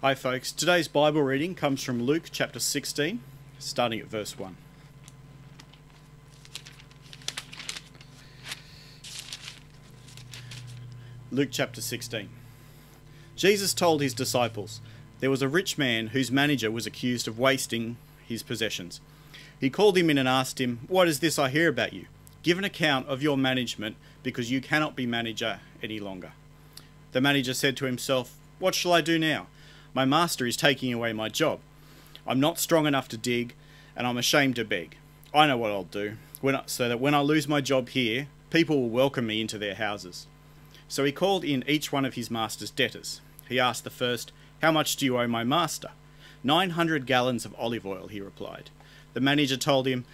Hi, folks. Today's Bible reading comes from Luke chapter 16, starting at verse 1. Luke chapter 16. Jesus told his disciples, There was a rich man whose manager was accused of wasting his possessions. He called him in and asked him, What is this I hear about you? Give an account of your management, because you cannot be manager any longer. The manager said to himself, What shall I do now? My master is taking away my job. I'm not strong enough to dig, and I'm ashamed to beg. I know what I'll do, I, so that when I lose my job here, people will welcome me into their houses. So he called in each one of his master's debtors. He asked the first, How much do you owe my master? Nine hundred gallons of olive oil, he replied. The manager told him,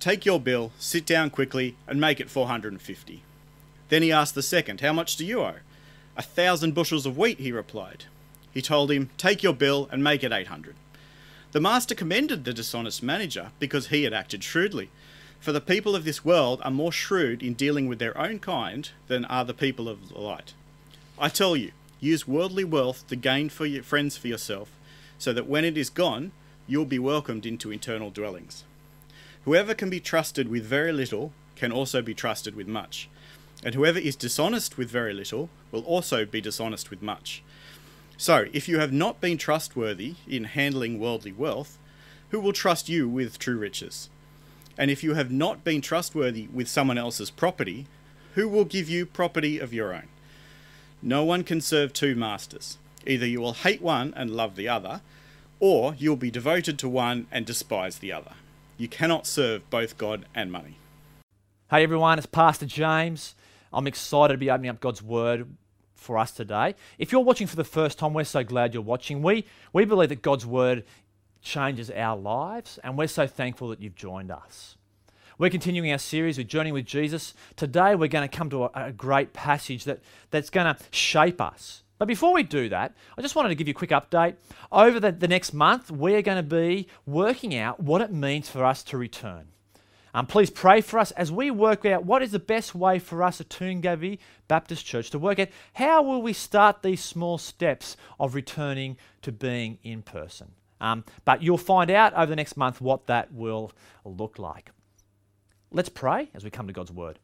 Take your bill, sit down quickly, and make it 450. Then he asked the second, How much do you owe? A thousand bushels of wheat, he replied. He told him, Take your bill and make it 800. The master commended the dishonest manager because he had acted shrewdly. For the people of this world are more shrewd in dealing with their own kind than are the people of the light. I tell you, use worldly wealth to gain for your friends for yourself, so that when it is gone, you'll be welcomed into eternal dwellings. Whoever can be trusted with very little can also be trusted with much, and whoever is dishonest with very little will also be dishonest with much. So, if you have not been trustworthy in handling worldly wealth, who will trust you with true riches? And if you have not been trustworthy with someone else's property, who will give you property of your own? No one can serve two masters. Either you will hate one and love the other, or you will be devoted to one and despise the other. You cannot serve both God and money. Hey everyone, it's Pastor James. I'm excited to be opening up God's Word for us today. If you're watching for the first time, we're so glad you're watching. We, we believe that God's Word changes our lives, and we're so thankful that you've joined us. We're continuing our series with Journeying with Jesus. Today, we're going to come to a, a great passage that, that's going to shape us. But before we do that, I just wanted to give you a quick update. Over the, the next month, we're going to be working out what it means for us to return. Um, please pray for us as we work out what is the best way for us at Toongabbie Baptist Church to work out how will we start these small steps of returning to being in person. Um, but you'll find out over the next month what that will look like. Let's pray as we come to God's Word.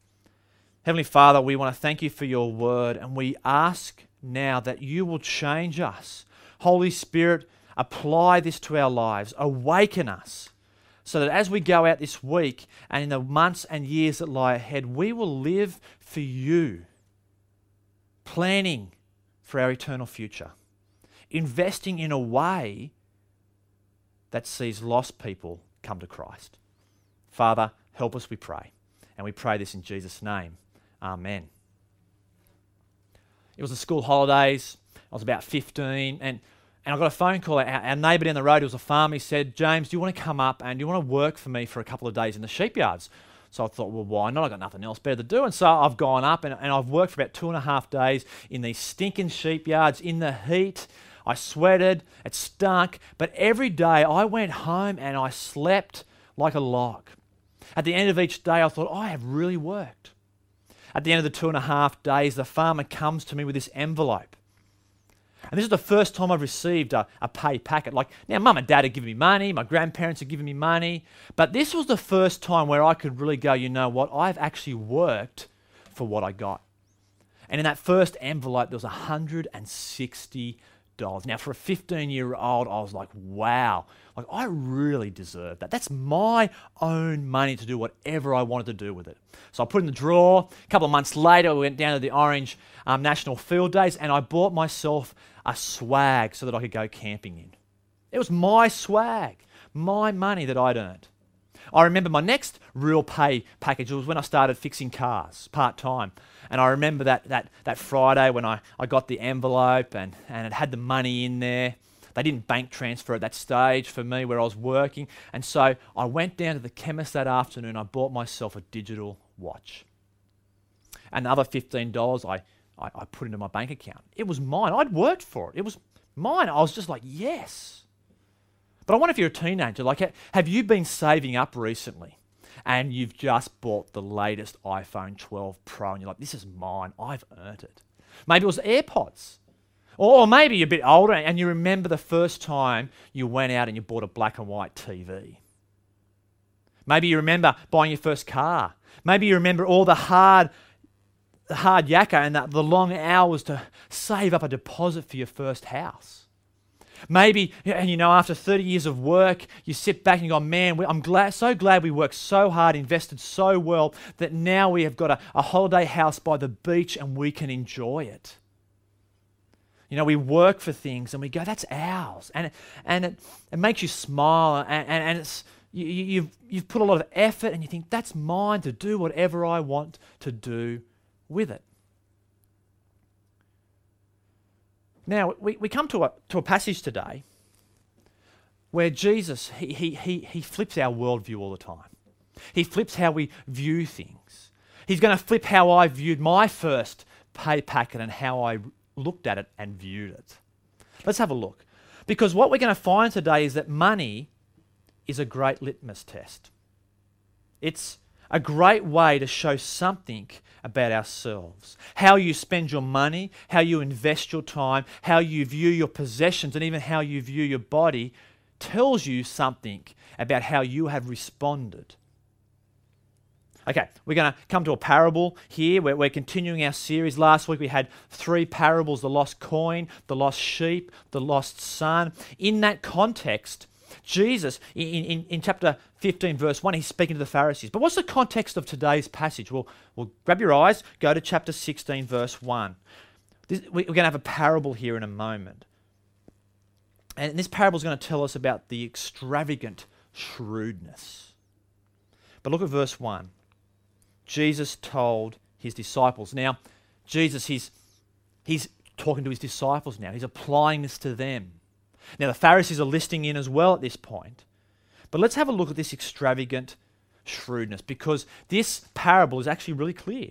Heavenly Father, we want to thank you for your Word and we ask now that you will change us. Holy Spirit, apply this to our lives, awaken us so that as we go out this week and in the months and years that lie ahead, we will live for you, planning for our eternal future, investing in a way that sees lost people come to Christ. Father, help us, we pray. And we pray this in Jesus' name. Amen. It was the school holidays. I was about 15, and and I got a phone call. Our, our neighbour down the road, who was a farmer, he said, James, do you want to come up and do you want to work for me for a couple of days in the sheep yards? So I thought, well, why not? I've got nothing else better to do. And so I've gone up and, and I've worked for about two and a half days in these stinking sheep yards in the heat. I sweated, it stunk, but every day I went home and I slept like a log. At the end of each day, I thought, I have really worked. At the end of the two and a half days, the farmer comes to me with this envelope. And this is the first time I've received a, a pay packet. Like, now, mum and dad are giving me money, my grandparents are giving me money, but this was the first time where I could really go, you know what, I've actually worked for what I got. And in that first envelope, there was $160. Now, for a 15 year old, I was like, wow, like I really deserve that. That's my own money to do whatever I wanted to do with it. So I put in the drawer. A couple of months later, we went down to the Orange um, National Field Days and I bought myself a swag so that I could go camping in. It was my swag, my money that I'd earned. I remember my next real pay package was when I started fixing cars part time. And I remember that, that, that Friday when I, I got the envelope and, and it had the money in there. They didn't bank transfer at that stage for me where I was working. And so I went down to the chemist that afternoon. I bought myself a digital watch. Another $15 I I, I put into my bank account. It was mine. I'd worked for it. It was mine. I was just like, yes. But I wonder if you're a teenager, like, have you been saving up recently and you've just bought the latest iPhone 12 Pro and you're like, this is mine. I've earned it. Maybe it was AirPods. Or maybe you're a bit older and you remember the first time you went out and you bought a black and white TV. Maybe you remember buying your first car. Maybe you remember all the hard, the hard yakka and the, the long hours to save up a deposit for your first house. Maybe, and you know, after 30 years of work, you sit back and you go, man, I'm glad, so glad we worked so hard, invested so well, that now we have got a, a holiday house by the beach and we can enjoy it. You know, we work for things and we go, that's ours. And, and it, it makes you smile and, and, and it's, you, you've, you've put a lot of effort and you think, that's mine to do whatever I want to do with it. Now, we, we come to a, to a passage today where Jesus, he, he, he, he flips our worldview all the time. He flips how we view things. He's going to flip how I viewed my first pay packet and how I looked at it and viewed it. Let's have a look. Because what we're going to find today is that money is a great litmus test. It's a great way to show something about ourselves. How you spend your money, how you invest your time, how you view your possessions, and even how you view your body tells you something about how you have responded. Okay, we're going to come to a parable here. We're, we're, continuing our series. Last week we had three parables the lost coin, the lost sheep, the lost son. In that context, Jesus, in, in, in chapter 15, verse 1, he's speaking to the Pharisees. But what's the context of today's passage? Well, well grab your eyes, go to chapter 16, verse 1. This, we're going to have a parable here in a moment. And this parable is going to tell us about the extravagant shrewdness. But look at verse 1. Jesus told his disciples. Now, Jesus, he's, he's talking to his disciples now. He's applying this to them. Now, the Pharisees are listening in as well at this point. But let's have a look at this extravagant shrewdness because this parable is actually really clear.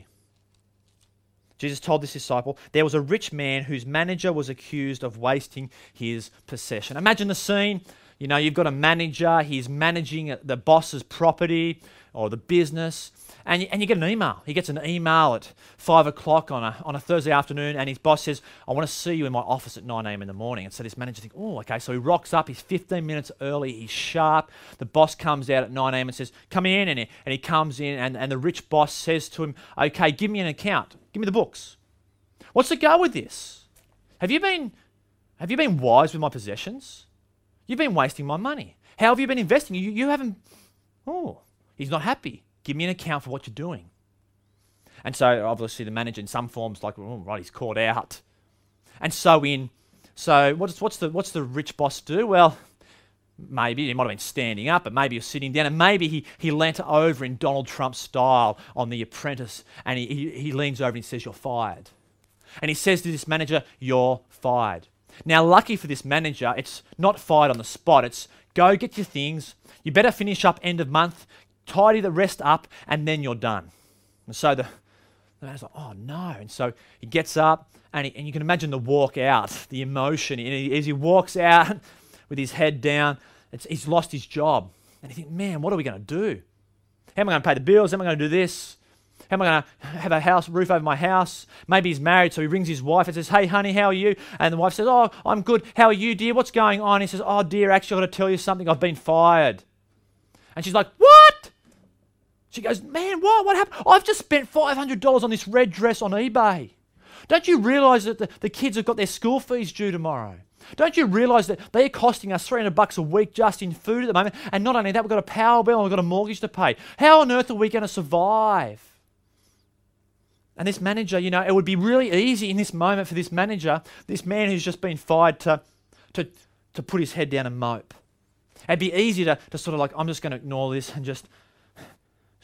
Jesus told this disciple, There was a rich man whose manager was accused of wasting his possession. Imagine the scene. You know, you've got a manager, he's managing the boss's property or the business, and you, and you get an email. He gets an email at 5 o'clock on a, on a Thursday afternoon, and his boss says, I want to see you in my office at 9 a.m. in the morning. And so this manager thinks, oh, okay. So he rocks up. He's 15 minutes early. He's sharp. The boss comes out at 9 a.m. and says, come in. And he, and he comes in, and, and the rich boss says to him, okay, give me an account. Give me the books. What's the go with this? Have you been, have you been wise with my possessions? You've been wasting my money. How have you been investing? You, you haven't. Oh, he's not happy. Give me an account for what you're doing. And so obviously the manager in some forms like, oh, right, he's caught out. And so in, so what's what's the what's the rich boss do? Well, maybe he might have been standing up, but maybe he was sitting down, and maybe he, he leant over in Donald Trump style on The Apprentice, and he, he, he leans over and he says, You're fired. And he says to this manager, You're fired. Now, lucky for this manager, it's not fired on the spot. It's go get your things. You better finish up end of month tidy the rest up, and then you're done. And so the, the man's like, oh no. And so he gets up, and, he, and you can imagine the walk out, the emotion. And he, as he walks out with his head down, he's lost his job. And he thinks, man, what are we going to do? How am I going to pay the bills? How am I going to do this? How am I going to have a house roof over my house? Maybe he's married, so he rings his wife and says, Hey, honey, how are you? And the wife says, Oh, I'm good. How are you, dear? What's going on? He says, Oh, dear, actually, I've got to tell you something. I've been fired. And she's like, What? She goes, Man, what? What happened? I've just spent $500 on this red dress on eBay. Don't you realize that the, the kids have got their school fees due tomorrow? Don't you realize that they're costing us 300 bucks a week just in food at the moment? And not only that, we've got a power bill and we've got a mortgage to pay. How on earth are we going to survive? And this manager, you know, it would be really easy in this moment for this manager, this man who's just been fired, to, to, to put his head down and mope. It'd be easy to, to sort of like, I'm just going to ignore this and just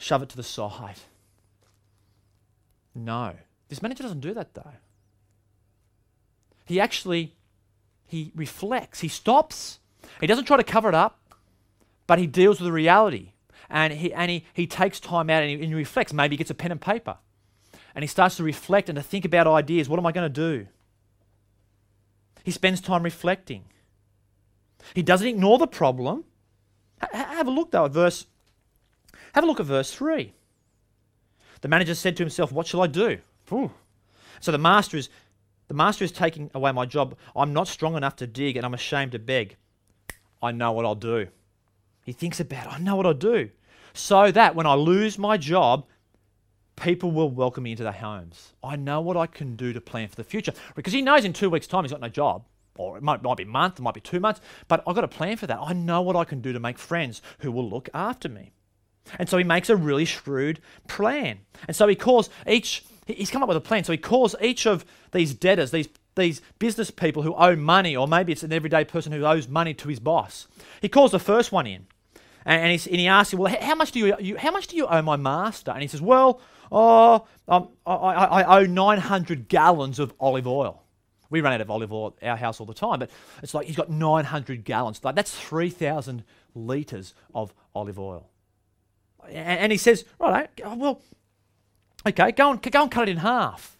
shove it to the side. No. This manager doesn't do that though. He actually he reflects. He stops. He doesn't try to cover it up, but he deals with the reality. And he and he, he takes time out and he, and he reflects. Maybe he gets a pen and paper. And he starts to reflect and to think about ideas. What am I going to do? He spends time reflecting. He doesn't ignore the problem. H- have a look though at verse have a look at verse 3. The manager said to himself, What shall I do? Ooh. So the master is The master is taking away my job. I'm not strong enough to dig and I'm ashamed to beg. I know what I'll do. He thinks about it. I know what I'll do. So that when I lose my job, people will welcome me into their homes. I know what I can do to plan for the future. Because he knows in two weeks' time he's got no job. Or it might, might be a month, it might be two months, but I've got a plan for that. I know what I can do to make friends who will look after me. And so he makes a really shrewd plan. And so he calls each, he's come up with a plan. So he calls each of these debtors, these, these business people who owe money, or maybe it's an everyday person who owes money to his boss. He calls the first one in. And, and, and he asks him, Well, how much, do you, you, how much do you owe my master? And he says, Well, oh, um, I, I, I owe 900 gallons of olive oil. We run out of olive oil at our house all the time, but it's like he's got 900 gallons. Like that's 3,000 litres of olive oil. And, he says, right, well, okay, go and, go and cut it in half.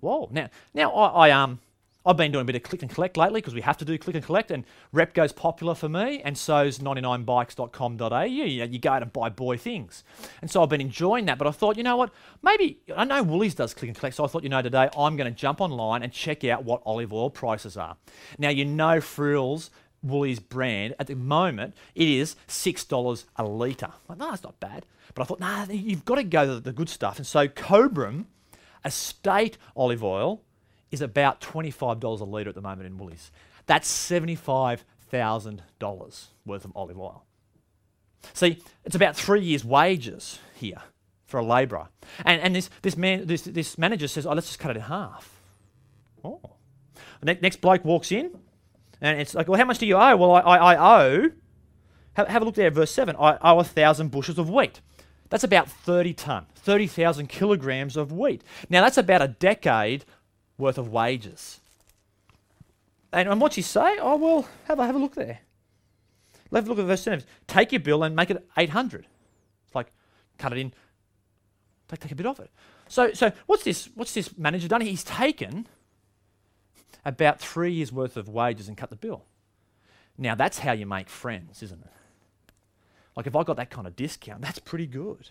Whoa. Now, now I, I um, I've been doing a bit of click and collect lately because we have to do click and collect, and Repco's popular for me, and so's 99bikes.com.au. You, you go out and buy boy things. And so I've been enjoying that, but I thought, you know what? Maybe, I know Woolies does click and collect, so I thought, you know, today I'm going to jump online and check out what olive oil prices are. Now, you know, Frills Woolies brand, at the moment, it is $6 a litre. Like, no, that's not bad. But I thought, nah, you've got to go to the good stuff. And so Cobram, estate olive oil, is about $25 a litre at the moment in Woolies. That's $75,000 worth of olive oil. See, it's about three years' wages here for a labourer. And, and this, this, man, this, this manager says, oh, let's just cut it in half. Oh. The next bloke walks in, and it's like, well, how much do you owe? Well, I, I, I owe, have, have, a look there, verse 7. I owe a thousand bushels of wheat. That's about 30 tonne, 30,000 kilograms of wheat. Now, that's about a decade worth of wages. And, and what's he say? Oh, well, have a, have a look there. Let's look at verse 7. Take your bill and make it 800. It's like, cut it in, take, take a bit of it. So, so what's this? What's this manager done? He's taken about three years' worth of wages and cut the bill. Now, that's how you make friends, isn't it? Like, if I got that kind of discount, that's pretty good.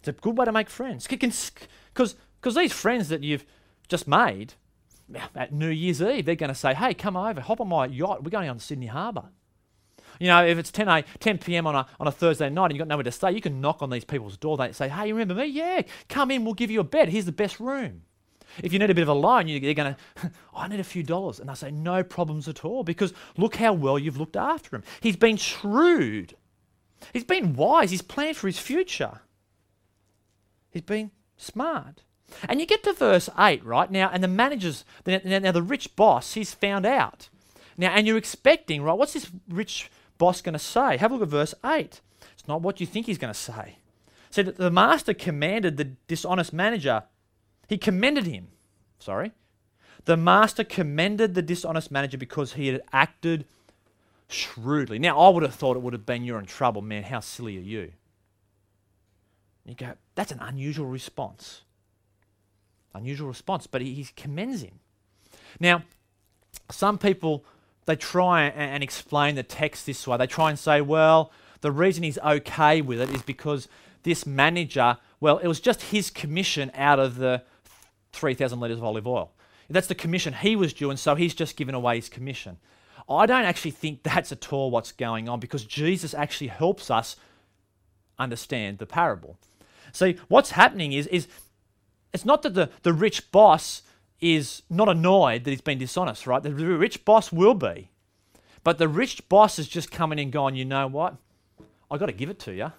It's a good way to make friends. Because these friends that you've just made at New Year's Eve, they're going to say, hey, come over, hop on my yacht. We're going on to Sydney Harbour. You know, if it's 10, a, 10 p.m. On a, on a Thursday night and you've got nowhere to stay, you can knock on these people's door. They say, hey, you remember me? Yeah, come in, we'll give you a bed. Here's the best room. If you need a bit of a loan, you're going to, I need a few dollars. And they say, no problems at all because look how well you've looked after him. He's been shrewd. He's been wise. He's planned for his future. He's been smart. And you get to verse 8, right? Now, and the manager's, now the rich boss, he's found out. Now, and you're expecting, right? What's this rich boss going to say? Have a look at verse 8. It's not what you think he's going to say. Said so the master commanded the dishonest manager, he commended him. Sorry. The master commended the dishonest manager because he had acted shrewdly. Now, I would have thought it would have been, You're in trouble, man. How silly are you? You go, That's an unusual response. Unusual response, but he, he commends him. Now, some people they try and, and explain the text this way. They try and say, well, the reason he's okay with it is because this manager, well, it was just his commission out of the 3,000 litres of olive oil. That's the commission he was due, and so he's just given away his commission. I don't actually think that's at all what's going on because Jesus actually helps us understand the parable. See, what's happening is, is it's not that the, the rich boss is not annoyed that he's been dishonest, right? The rich boss will be. But the rich boss is just coming in going, you know what? i got to give it to you.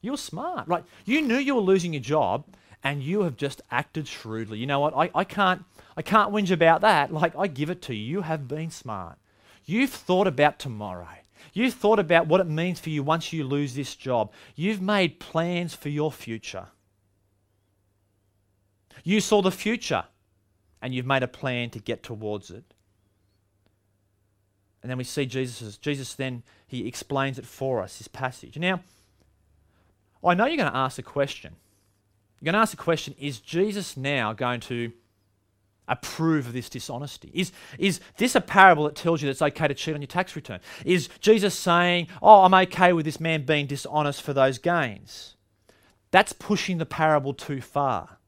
You're smart, right? You knew you were losing your job and you have just acted shrewdly. You know what? I, I, can't, I can't whinge about that. Like, I give it to you. You have been smart. You've thought about tomorrow. You've thought about what it means for you once you lose this job. You've made plans for your future. You saw the future and you've made a plan to get towards it. And then we see Jesus. Jesus then he explains it for us, this passage. Now, I know you're going to ask a question. You're going to ask the question Is Jesus now going to approve of this dishonesty? Is, is this a parable that tells you that it's okay to cheat on your tax return? Is Jesus saying, Oh, I'm okay with this man being dishonest for those gains? That's pushing the parable too far.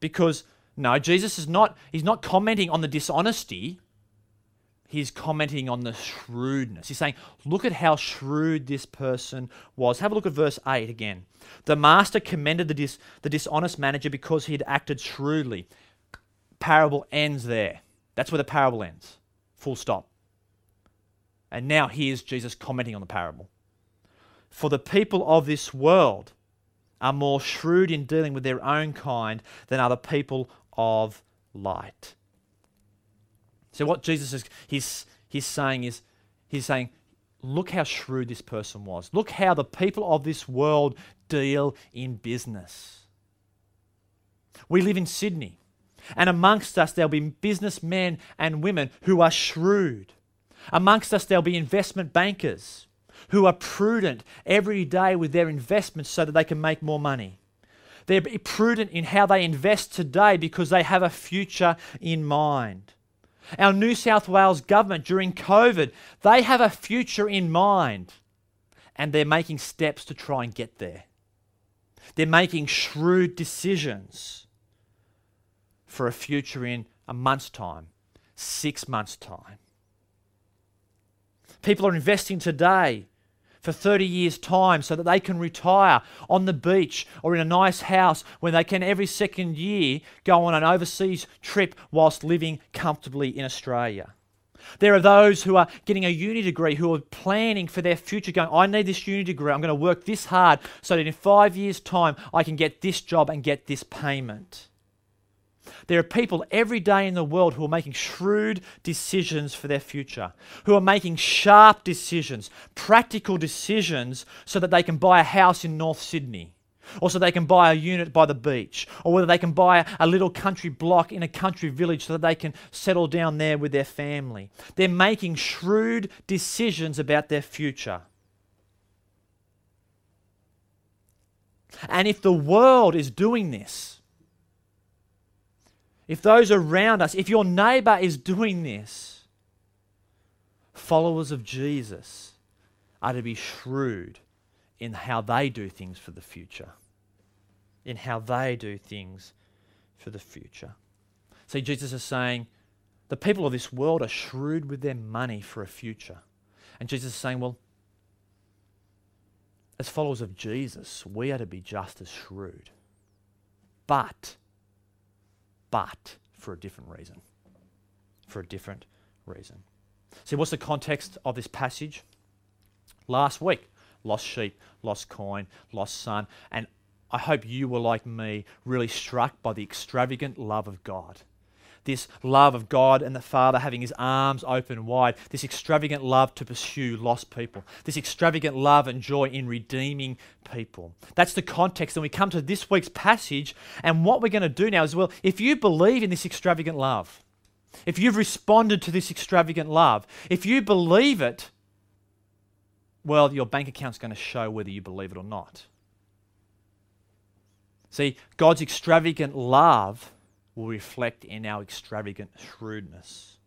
Because no, Jesus is not he's not commenting on the dishonesty. He's commenting on the shrewdness. He's saying, look at how shrewd this person was. Have a look at verse 8 again. The master commended the, dis- the dishonest manager because he had acted shrewdly. Parable ends there. That's where the parable ends. Full stop. And now here's Jesus commenting on the parable. For the people of this world are more shrewd in dealing with their own kind than are the people of light. So what Jesus is he's he's saying is he's saying look how shrewd this person was. Look how the people of this world deal in business. We live in Sydney, and amongst us there'll be businessmen and women who are shrewd. Amongst us there'll be investment bankers who are prudent every day with their investments so that they can make more money. They're prudent in how they invest today because they have a future in mind. Our New South Wales government during COVID, they have a future in mind and they're making steps to try and get there. They're making shrewd decisions for a future in a month's time, six months' time. People are investing today for 30 years' time so that they can retire on the beach or in a nice house when they can every second year go on an overseas trip whilst living comfortably in Australia. There are those who are getting a uni degree who are planning for their future, going, I need this uni degree. I'm going to work this hard so that in five years' time I can get this job and get this payment. There are people every day in the world who are making shrewd decisions for their future, who are making sharp decisions, practical decisions, so that they can buy a house in North Sydney, or so they can buy a unit by the beach, or whether they can buy a little country block in a country village so that they can settle down there with their family. They're making shrewd decisions about their future. And if the world is doing this, if those around us, if your neighbor is doing this, followers of Jesus are to be shrewd in how they do things for the future. In how they do things for the future. See, Jesus is saying the people of this world are shrewd with their money for a future. And Jesus is saying, well, as followers of Jesus, we are to be just as shrewd. But but for a different reason. For a different reason. See, what's the context of this passage? Last week, lost sheep, lost coin, lost son, and I hope you were like me, really struck by the extravagant love of God this love of God and the Father having his arms open wide, this extravagant love to pursue lost people, this extravagant love and joy in redeeming people. That's the context. And we come to this week's passage, and what we're going to do now is well, if you believe in this extravagant love, if you've responded to this extravagant love, if you believe it, well, your bank account's going to show whether you believe it or not. See, God's extravagant love will reflect in our extravagant shrewdness.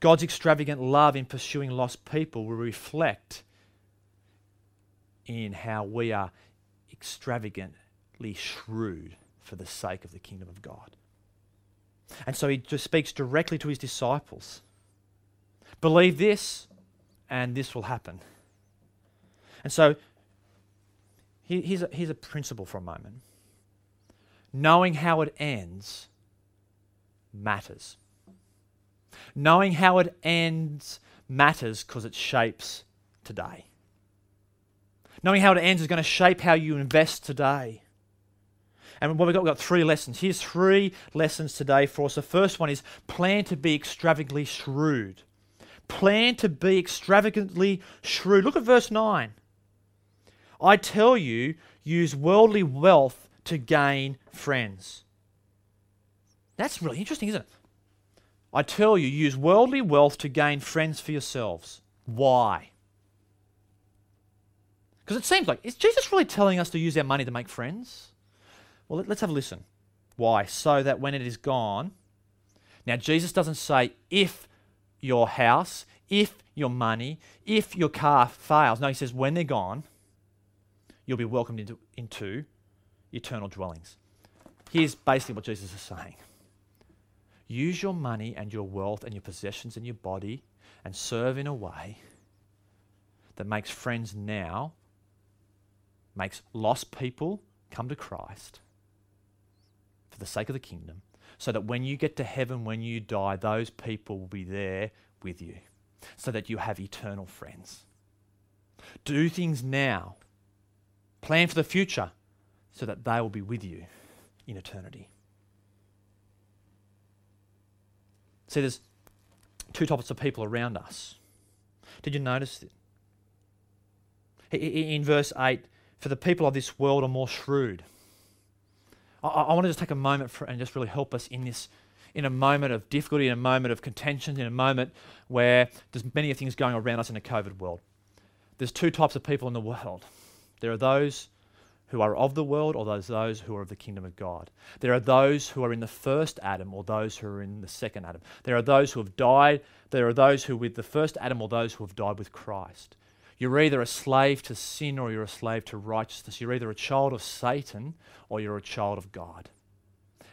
God's extravagant love in pursuing lost people will reflect in how we are extravagantly shrewd for the sake of the kingdom of God. And so he just speaks directly to his disciples. Believe this, and this will happen. And so here's a, here's a principle for a moment knowing how it ends matters. Knowing how it ends matters because it shapes today. Knowing how it ends is going to shape how you invest today. And what we've got, we've got three lessons. Here's three lessons today for us. The first one is plan to be extravagantly shrewd. Plan to be extravagantly shrewd. Look at verse 9. I tell you, use worldly wealth to gain friends. That's really interesting, isn't it? I tell you, use worldly wealth to gain friends for yourselves. Why? Because it seems like, is Jesus really telling us to use our money to make friends? Well, let's have a listen. Why? So that when it is gone, now Jesus doesn't say if your house, if your money, if your car fails. No, he says when they're gone, you'll be welcomed into, into eternal dwellings. Here's basically what Jesus is saying use your money and your wealth and your possessions and your body and serve in a way that makes friends now, makes lost people come to Christ for the sake of the kingdom, so that when you get to heaven, when you die, those people will be there with you, so that you have eternal friends. Do things now, plan for the future, so that they will be with you in eternity. See, there's two types of people around us. Did you notice it? In verse 8, for the people of this world are more shrewd. I, I want to just take a moment for, and just really help us in this, in a moment of difficulty, in a moment of contention, in a moment where there's many things going around us in a COVID world. There's two types of people in the world. There are those who are of the world or those, those who are of the kingdom of God. There are those who are in the first Adam or those who are in the second Adam. There are those who have died. There are those who with the first Adam or those who have died with Christ. You're either a slave to sin or you're a slave to righteousness. You're either a child of Satan or you're a child of God.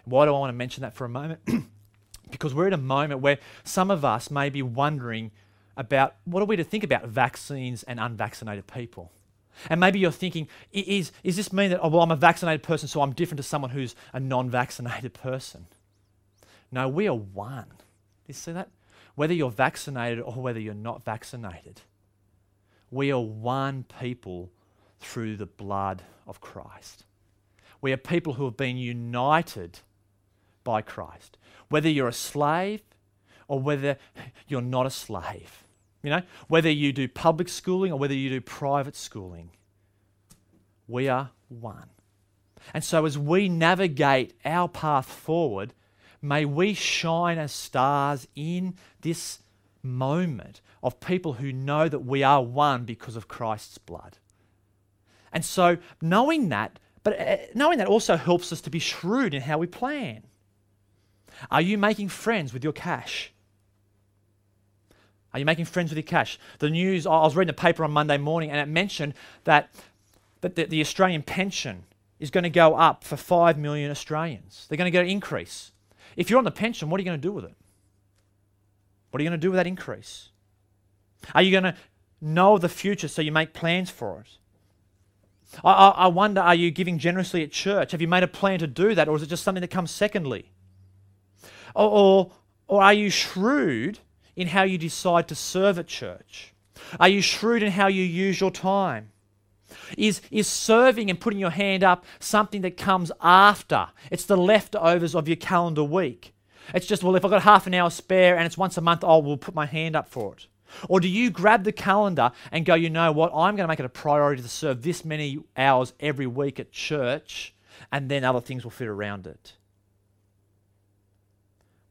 Why do I want to mention that for a moment? because we're at a moment where some of us may be wondering about what are we to think about vaccines and unvaccinated people. And maybe you're thinking, is, is this mean that, oh, well, I'm a vaccinated person, so I'm different to someone who's a non vaccinated person? No, we are one. You see that? Whether you're vaccinated or whether you're not vaccinated, we are one people through the blood of Christ. We are people who have been united by Christ. Whether you're a slave or whether you're not a slave. You know, whether you do public schooling or whether you do private schooling, we are one. And so, as we navigate our path forward, may we shine as stars in this moment of people who know that we are one because of Christ's blood. And so, knowing that, but uh, knowing that also helps us to be shrewd in how we plan. Are you making friends with your cash? Are you making friends with your cash? The news, I was reading the paper on Monday morning and it mentioned that, that the, the Australian pension is going to go up for 5 million Australians. They're going to get an increase. If you're on the pension, what are you going to do with it? What are you going to do with that increase? Are you going to know the future so you make plans for it? I, I, I wonder, are you giving generously at church? Have you made a plan to do that, or is it just something that comes secondly? Or, or, or are you shrewd in how you decide to serve at church? Are you shrewd in how you use your time? Is, is serving and putting your hand up something that comes after? It's the leftovers of your calendar week. It's just, well, if I've got half an hour spare and it's once a month, I will put my hand up for it. Or do you grab the calendar and go, you know what, I'm going to make it a priority to serve this many hours every week at church, and then other things will fit around it?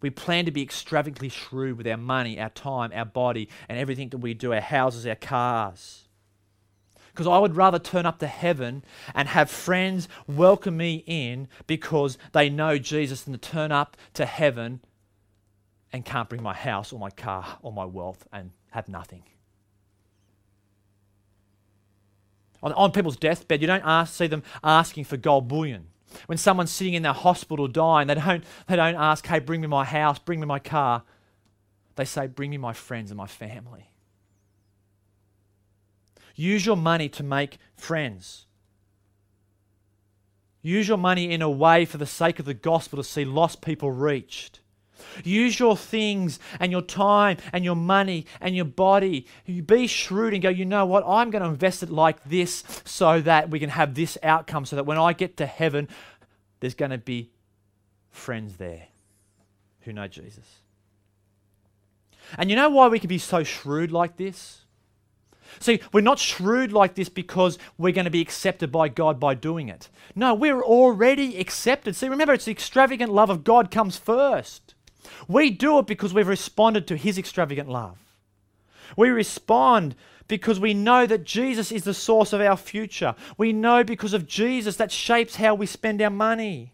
We plan to be extravagantly shrewd with our money, our time, our body, and everything that we do our houses, our cars. Because I would rather turn up to heaven and have friends welcome me in because they know Jesus than to turn up to heaven and can't bring my house or my car or my wealth and have nothing. On, on people's deathbed, you don't ask, see them asking for gold bullion. When someone's sitting in their hospital dying, they don't, they don't ask, hey, bring me my house, bring me my car. They say, bring me my friends and my family. Use your money to make friends. Use your money in a way for the sake of the gospel to see lost people reached. Use your things and your time and your money and your body. Be shrewd and go, you know what? I'm going to invest it like this so that we can have this outcome, so that when I get to heaven, there's going to be friends there who know Jesus. And you know why we can be so shrewd like this? See, we're not shrewd like this because we're going to be accepted by God by doing it. No, we're already accepted. See, remember, it's the extravagant love of God comes first. We do it because we've responded to His extravagant love. We respond because we know that Jesus is the source of our future. We know because of Jesus that shapes how we spend our money.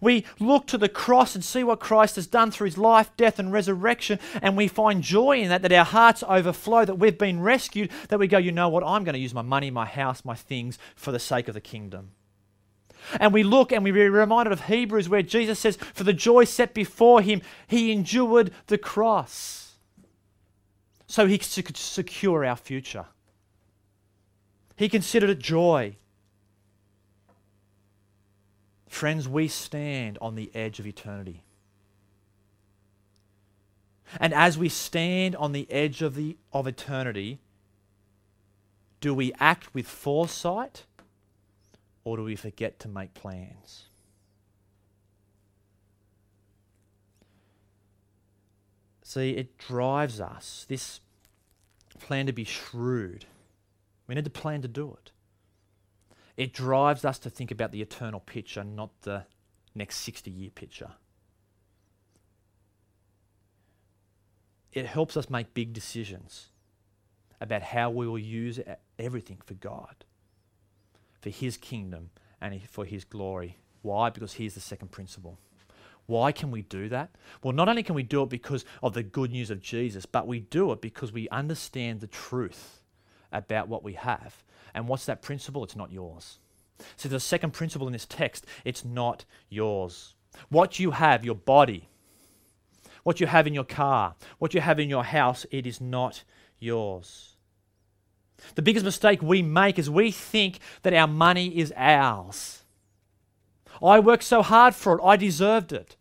We look to the cross and see what Christ has done through his life, death, and resurrection, and we find joy in that, that our hearts overflow, that we've been rescued, that we go, you know what, I'm going to use my money, my house, my things for the sake of the kingdom. And we look and we are reminded of Hebrews where Jesus says, For the joy set before him, he endured the cross. So he could secure our future. He considered it joy. Friends, we stand on the edge of eternity. And as we stand on the edge of, the, of eternity, do we act with foresight or do we forget to make plans? See, it drives us, this plan to be shrewd. We need to plan to do it. It drives us to think about the eternal picture, not the next 60 year picture. It helps us make big decisions about how we will use everything for God, for His kingdom, and for His glory. Why? Because here's the second principle. Why can we do that? Well, not only can we do it because of the good news of Jesus, but we do it because we understand the truth about what we have. And what's that principle? It's not yours. So, the second principle in this text, it's not yours. What you have, your body, what you have in your car, what you have in your house, it is not yours. The biggest mistake we make is we think that our money is ours. I worked so hard for it, I deserved it.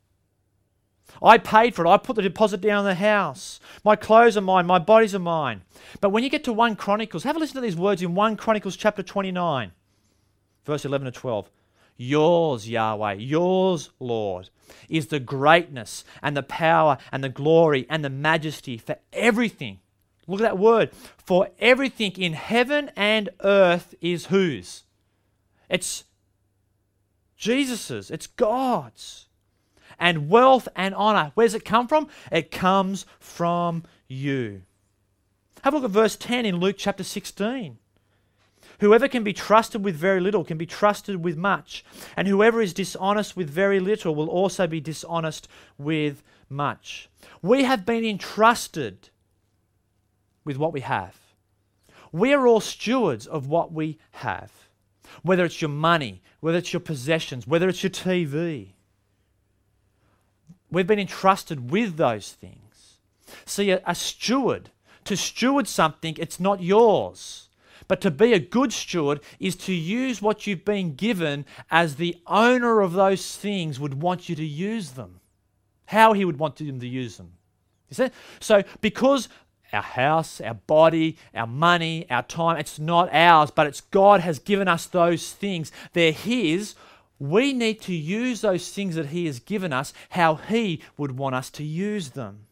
I paid for it. I put the deposit down on the house. My clothes are mine. My bodies are mine. But when you get to 1 Chronicles, have a listen to these words in 1 Chronicles chapter 29, verse 11 to 12. Yours, Yahweh, yours, Lord, is the greatness and the power and the glory and the majesty for everything Look at that word. For everything in heaven and earth is whose? It's Jesus's, it's God's. And wealth and honor, where does it come from? It comes from you. Have a look at verse 10 in Luke chapter 16. Whoever can be trusted with very little can be trusted with much, and whoever is dishonest with very little will also be dishonest with much. We have been entrusted with what we have. We're all stewards of what we have, whether it's your money, whether it's your possessions, whether it's your TV. We've been entrusted with those things. See, a, a steward, to steward something, it's not yours. But to be a good steward is to use what you've been given as the owner of those things would want you to use them. How he would want them to use them. You see? So, because our house, our body, our money, our time. It's not ours, but it's God has given us those things. They're His. We need to use those things that He has given us how He would want us to use them.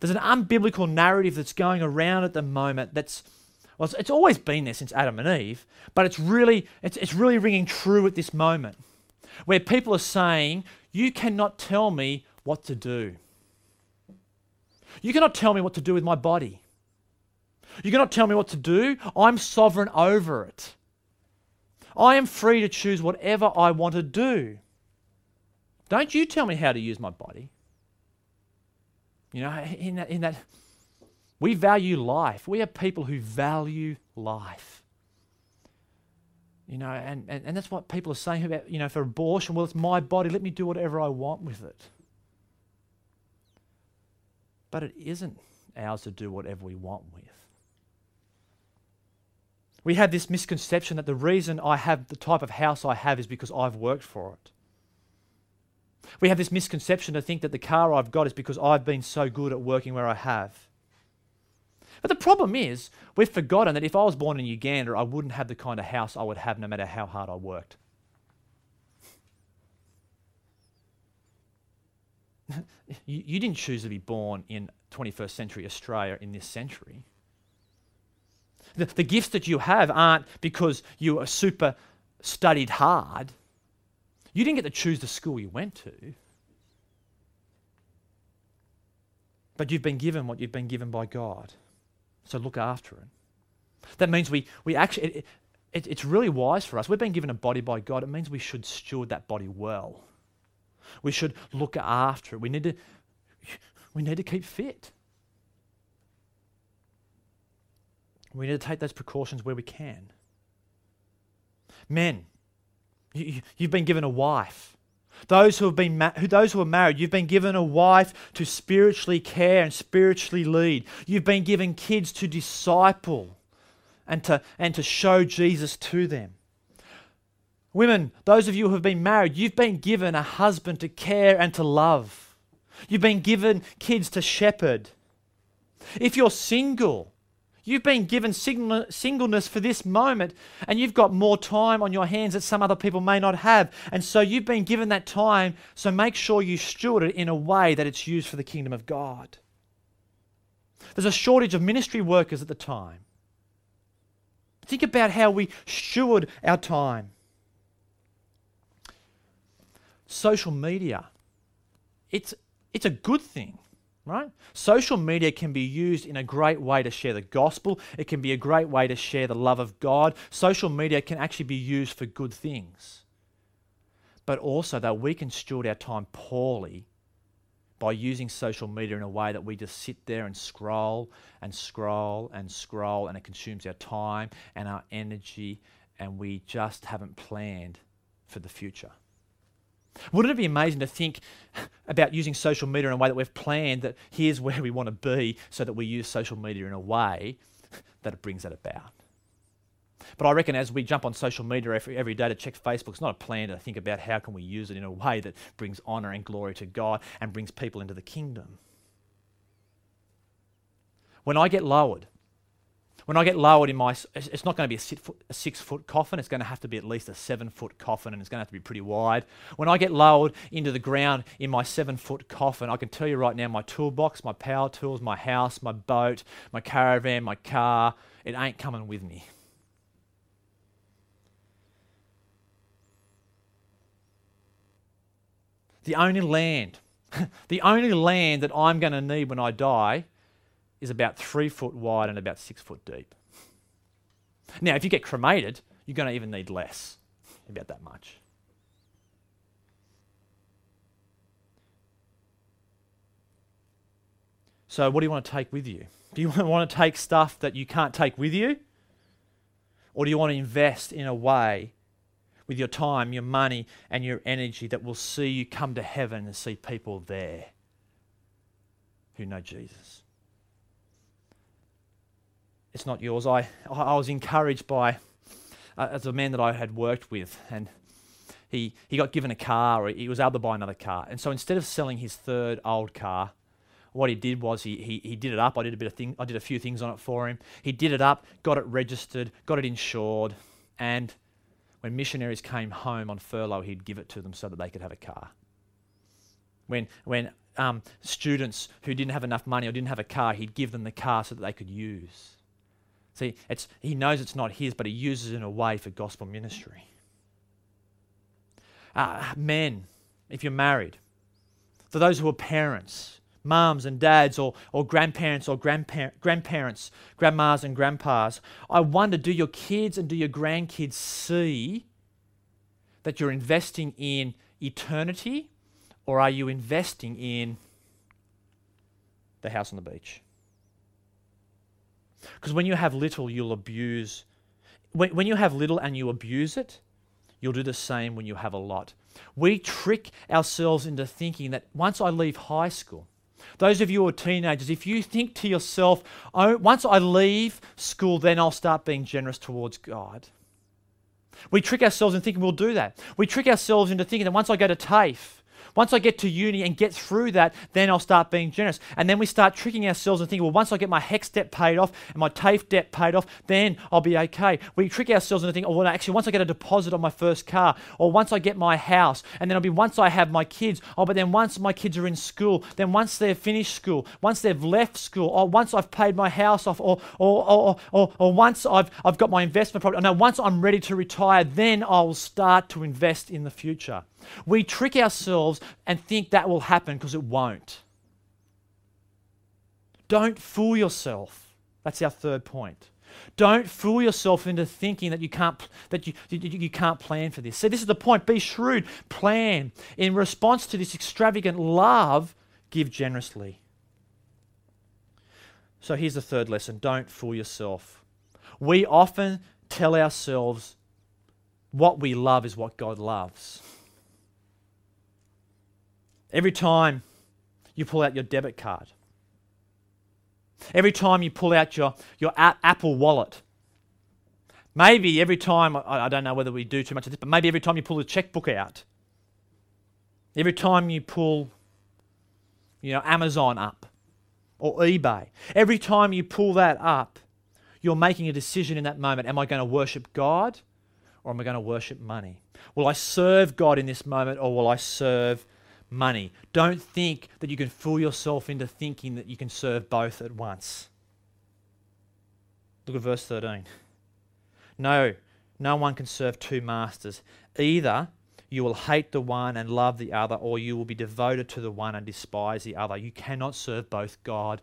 There's an unbiblical narrative that's going around at the moment that's well, it's always been there since Adam and Eve, but it's really, it's, it's really ringing true at this moment, where people are saying, You cannot tell me what to do. You cannot tell me what to do with my body. You cannot tell me what to do. I'm sovereign over it. I am free to choose whatever I want to do. Don't you tell me how to use my body. You know, in that, in that we value life. We are people who value life. You know, and, and, and that's what people are saying about, you know, for abortion. Well, it's my body. Let me do whatever I want with it. But it isn't ours to do whatever we want with. We have this misconception that the reason I have the type of house I have is because I've worked for it. We have this misconception to think that the car I've got is because I've been so good at working where I have. But the problem is, we've forgotten that if I was born in Uganda, I wouldn't have the kind of house I would have no matter how hard I worked. you, you didn't choose to be born in 21st century Australia in this century. The, the gifts that you have aren't because you are super studied hard. You didn't get to choose the school you went to. But you've been given what you've been given by God. So look after it. That means we, we actually, it, it, it's really wise for us. We've been given a body by God. It means we should steward that body well. We should look after it. We need to, we need to keep fit. We need to take those precautions where we can. Men, you, you've been given a wife. Those who have been ma- those who are married, you've been given a wife to spiritually care and spiritually lead. You've been given kids to disciple and to and to show Jesus to them. Women, those of you who have been married, you've been given a husband to care and to love. You've been given kids to shepherd. If you're single, You've been given singleness for this moment, and you've got more time on your hands that some other people may not have. And so you've been given that time, so make sure you steward it in a way that it's used for the kingdom of God. There's a shortage of ministry workers at the time. Think about how we steward our time. Social media, it's, it's a good thing right? Social media can be used in a great way to share the gospel. It can be a great way to share the love of God. Social media can actually be used for good things. But also that we can steward our time poorly by using social media in a way that we just sit there and scroll and scroll and scroll and it consumes our time and our energy and we just haven't planned for the future. Wouldn't it be amazing to think about using social media in a way that we've planned that here's where we want to be so that we use social media in a way that it brings that about? But I reckon as we jump on social media every, every day to check Facebook, it's not a plan to think about how can we use it in a way that brings honor and glory to God and brings people into the kingdom. When I get lowered, when I get lowered in my, it's not going to be a six, foot, coffin. It's going to have to be at least a seven foot coffin, and it's going to have to be pretty wide. When I get lowered into the ground in my seven foot coffin, I can tell you right now, my toolbox, my power tools, my house, my boat, my caravan, my car, it ain't coming with me. The only land, the only land that I'm going to need when I die is about three foot wide and about six foot deep. Now, if you get cremated, you're going to even need less, about that much. So, what do you want to take with you? Do you want to take stuff that you can't take with you? Or do you want to invest in a way with your time, your money, and your energy that will see you come to heaven and see people there who know Jesus? It's not yours. I, I was encouraged by, uh, as a man that I had worked with, and he, he got given a car, or he was able to buy another car. And so instead of selling his third old car, what he did was he, he, he did it up. I did a bit of thing, I did a few things on it for him. He did it up, got it registered, got it insured, and when missionaries came home on furlough, he'd give it to them so that they could have a car. When, when um, students who didn't have enough money or didn't have a car, he'd give them the car so that they could use. See, it's, he knows it's not his, but he uses it in a way for gospel ministry. Uh, men, if you're married, for those who are parents, mums and dads, or, or grandparents or grandpa- grandparents, grandmas and grandpas, I wonder do your kids and do your grandkids see that you're investing in eternity, or are you investing in the house on the beach? Because when you have little, you'll abuse. When, when you have little and you abuse it, you'll do the same when you have a lot. We trick ourselves into thinking that once I leave high school, those of you who are teenagers, if you think to yourself, oh, once I leave school, then I'll start being generous towards God. We trick ourselves into thinking we'll do that. We trick ourselves into thinking that once I go to TAFE, once I get to uni and get through that, then I'll start being generous. And then we start tricking ourselves and thinking, well, once I get my HECS debt paid off and my TAFE debt paid off, then I'll be okay. We trick ourselves into thinking, oh, well, actually, once I get a deposit on my first car, or once I get my house, and then I'll be once I have my kids, oh, but then once my kids are in school, then once they've finished school, once they've left school, or once I've paid my house off, or, or, or, or, or once I've, I've got my investment property, no, once I'm ready to retire, then I'll start to invest in the future. We trick ourselves and think that will happen because it won't. Don't fool yourself. That's our third point. Don't fool yourself into thinking that you can't that you, you, you, can't plan for this. See, this is the point. Be shrewd. Plan. In response to this extravagant love, give generously. So here's the third lesson. Don't fool yourself. We often tell ourselves what we love is what God loves. Every time you pull out your debit card, every time you pull out your, your Apple wallet, maybe every time, I, don't know whether we do too much of this, but maybe every time you pull the checkbook out, every time you pull you know, Amazon up or eBay, every time you pull that up, you're making a decision in that moment. Am I going to worship God or am I going to worship money? Will I serve God in this moment or will I serve money. Don't think that you can fool yourself into thinking that you can serve both at once. Look at verse 13. No, no one can serve two masters. Either you will hate the one and love the other, or you will be devoted to the one and despise the other. You cannot serve both God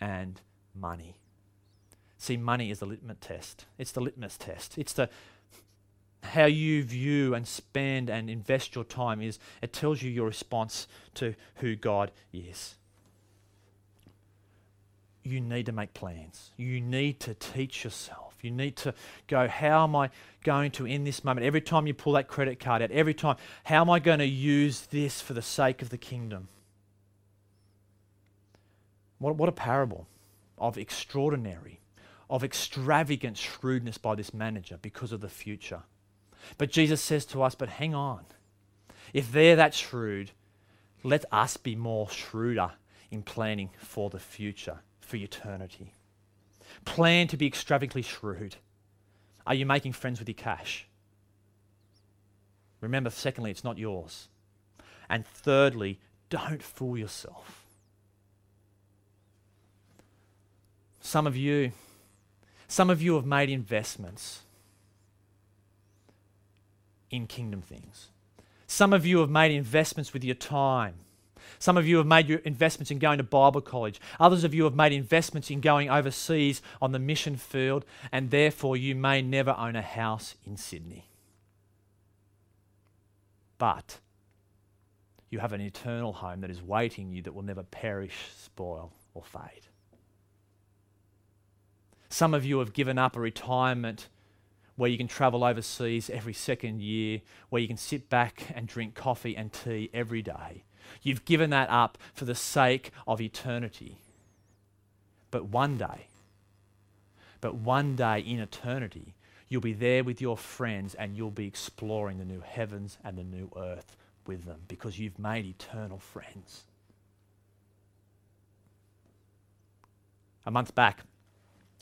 and money. See, money is the litmus test. It's the litmus test. It's the how you view and spend and invest your time is it tells you your response to who God is. You need to make plans. You need to teach yourself. You need to go, how am I going to, in this moment, every time you pull that credit card out, every time, how am I going to use this for the sake of the kingdom? What, what a parable of extraordinary, of extravagant shrewdness by this manager because of the future. But Jesus says to us, but hang on. If they're that shrewd, let us be more shrewder in planning for the future, for eternity. Plan to be extravagantly shrewd. Are you making friends with your cash? Remember, secondly, it's not yours. And thirdly, don't fool yourself. Some of you, some of you have made investments in kingdom things. Some of you have made investments with your time. Some of you have made your investments in going to Bible college. Others of you have made investments in going overseas on the mission field, and therefore you may never own a house in Sydney. But you have an eternal home that is waiting you that will never perish, spoil, or fade. Some of you have given up a retirement where you can travel overseas every second year, where you can sit back and drink coffee and tea every day. You've given that up for the sake of eternity. But one day, but one day in eternity, you'll be there with your friends and you'll be exploring the new heavens and the new earth with them because you've made eternal friends. A month back,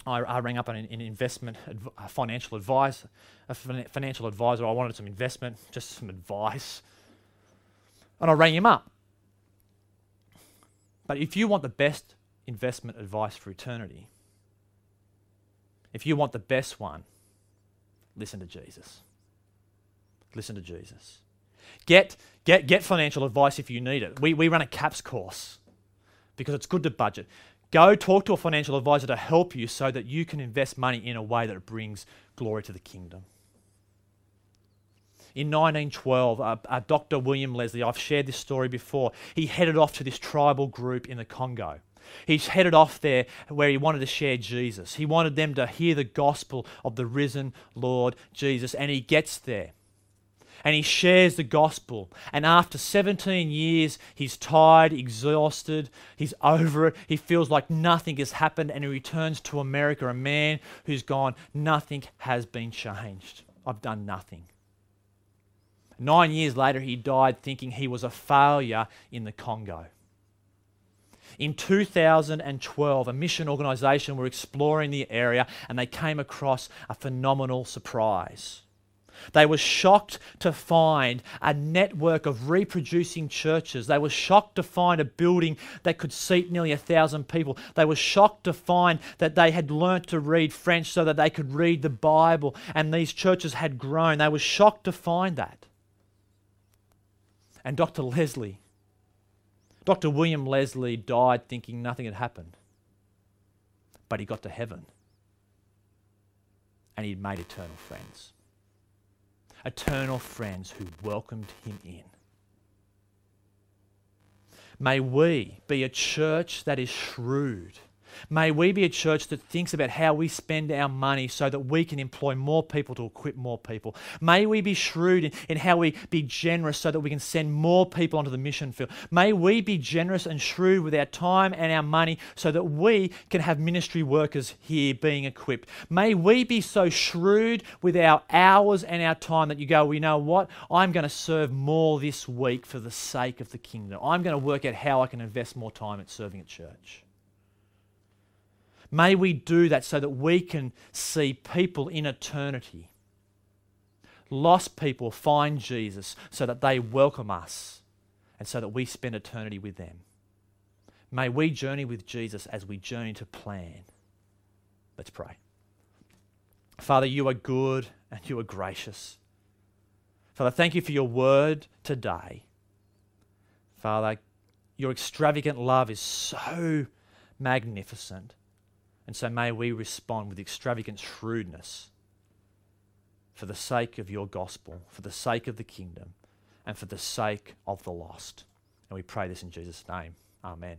I, I rang up an, an investment adv- financial advisor, a financial advisor. I wanted some investment, just some advice, and I rang him up. But if you want the best investment advice for eternity, if you want the best one, listen to Jesus. Listen to Jesus. Get, get, get financial advice if you need it. We, we run a CAPS course because it's good to budget. Go talk to a financial advisor to help you so that you can invest money in a way that brings glory to the kingdom. In 1912, uh, uh, Dr. William Leslie, I've shared this story before, he headed off to this tribal group in the Congo. He's headed off there where he wanted to share Jesus. He wanted them to hear the gospel of the risen Lord Jesus, and he gets there and he shares the gospel. And after 17 years, he's tired, exhausted, he's over it. He feels like nothing has happened, and he returns to America, a man who's gone, Nothing has been changed. I've done nothing. Nine years later, he died thinking he was a failure in the Congo. In 2012, a mission organization were exploring the area and they came across a phenomenal surprise. They were shocked to find a network of reproducing churches. They were shocked to find a building that could seat nearly a thousand people. They were shocked to find that they had learnt to read French so that they could read the Bible, and these churches had grown. They were shocked to find that. And Dr. Leslie, Dr. William Leslie died thinking nothing had happened. But he got to heaven and he'd made eternal friends eternal friends who welcomed him in. May we be a church that is shrewd, May we be a church that thinks about how we spend our money so that we can employ more people to equip more people. May we be shrewd in, in how we be generous so that we can send more people onto the mission field. May we be generous and shrewd with our time and our money so that we can have ministry workers here being equipped. May we be so shrewd with our hours and our time that you go, well, you know what? I'm going to serve more this week for the sake of the kingdom. I'm going to work out how I can invest more time at serving at church. May we do that so that we can see people in eternity. Lost people find Jesus so that they welcome us and so that we spend eternity with them. May we journey with Jesus as we journey to plan. Let's pray. Father, you are good and you are gracious. Father, thank you for your word today. Father, your extravagant love is so magnificent. And so may we respond with extravagant shrewdness for the sake of your gospel, for the sake of the kingdom, and for the sake of the lost. And we pray this in Jesus' name. Amen.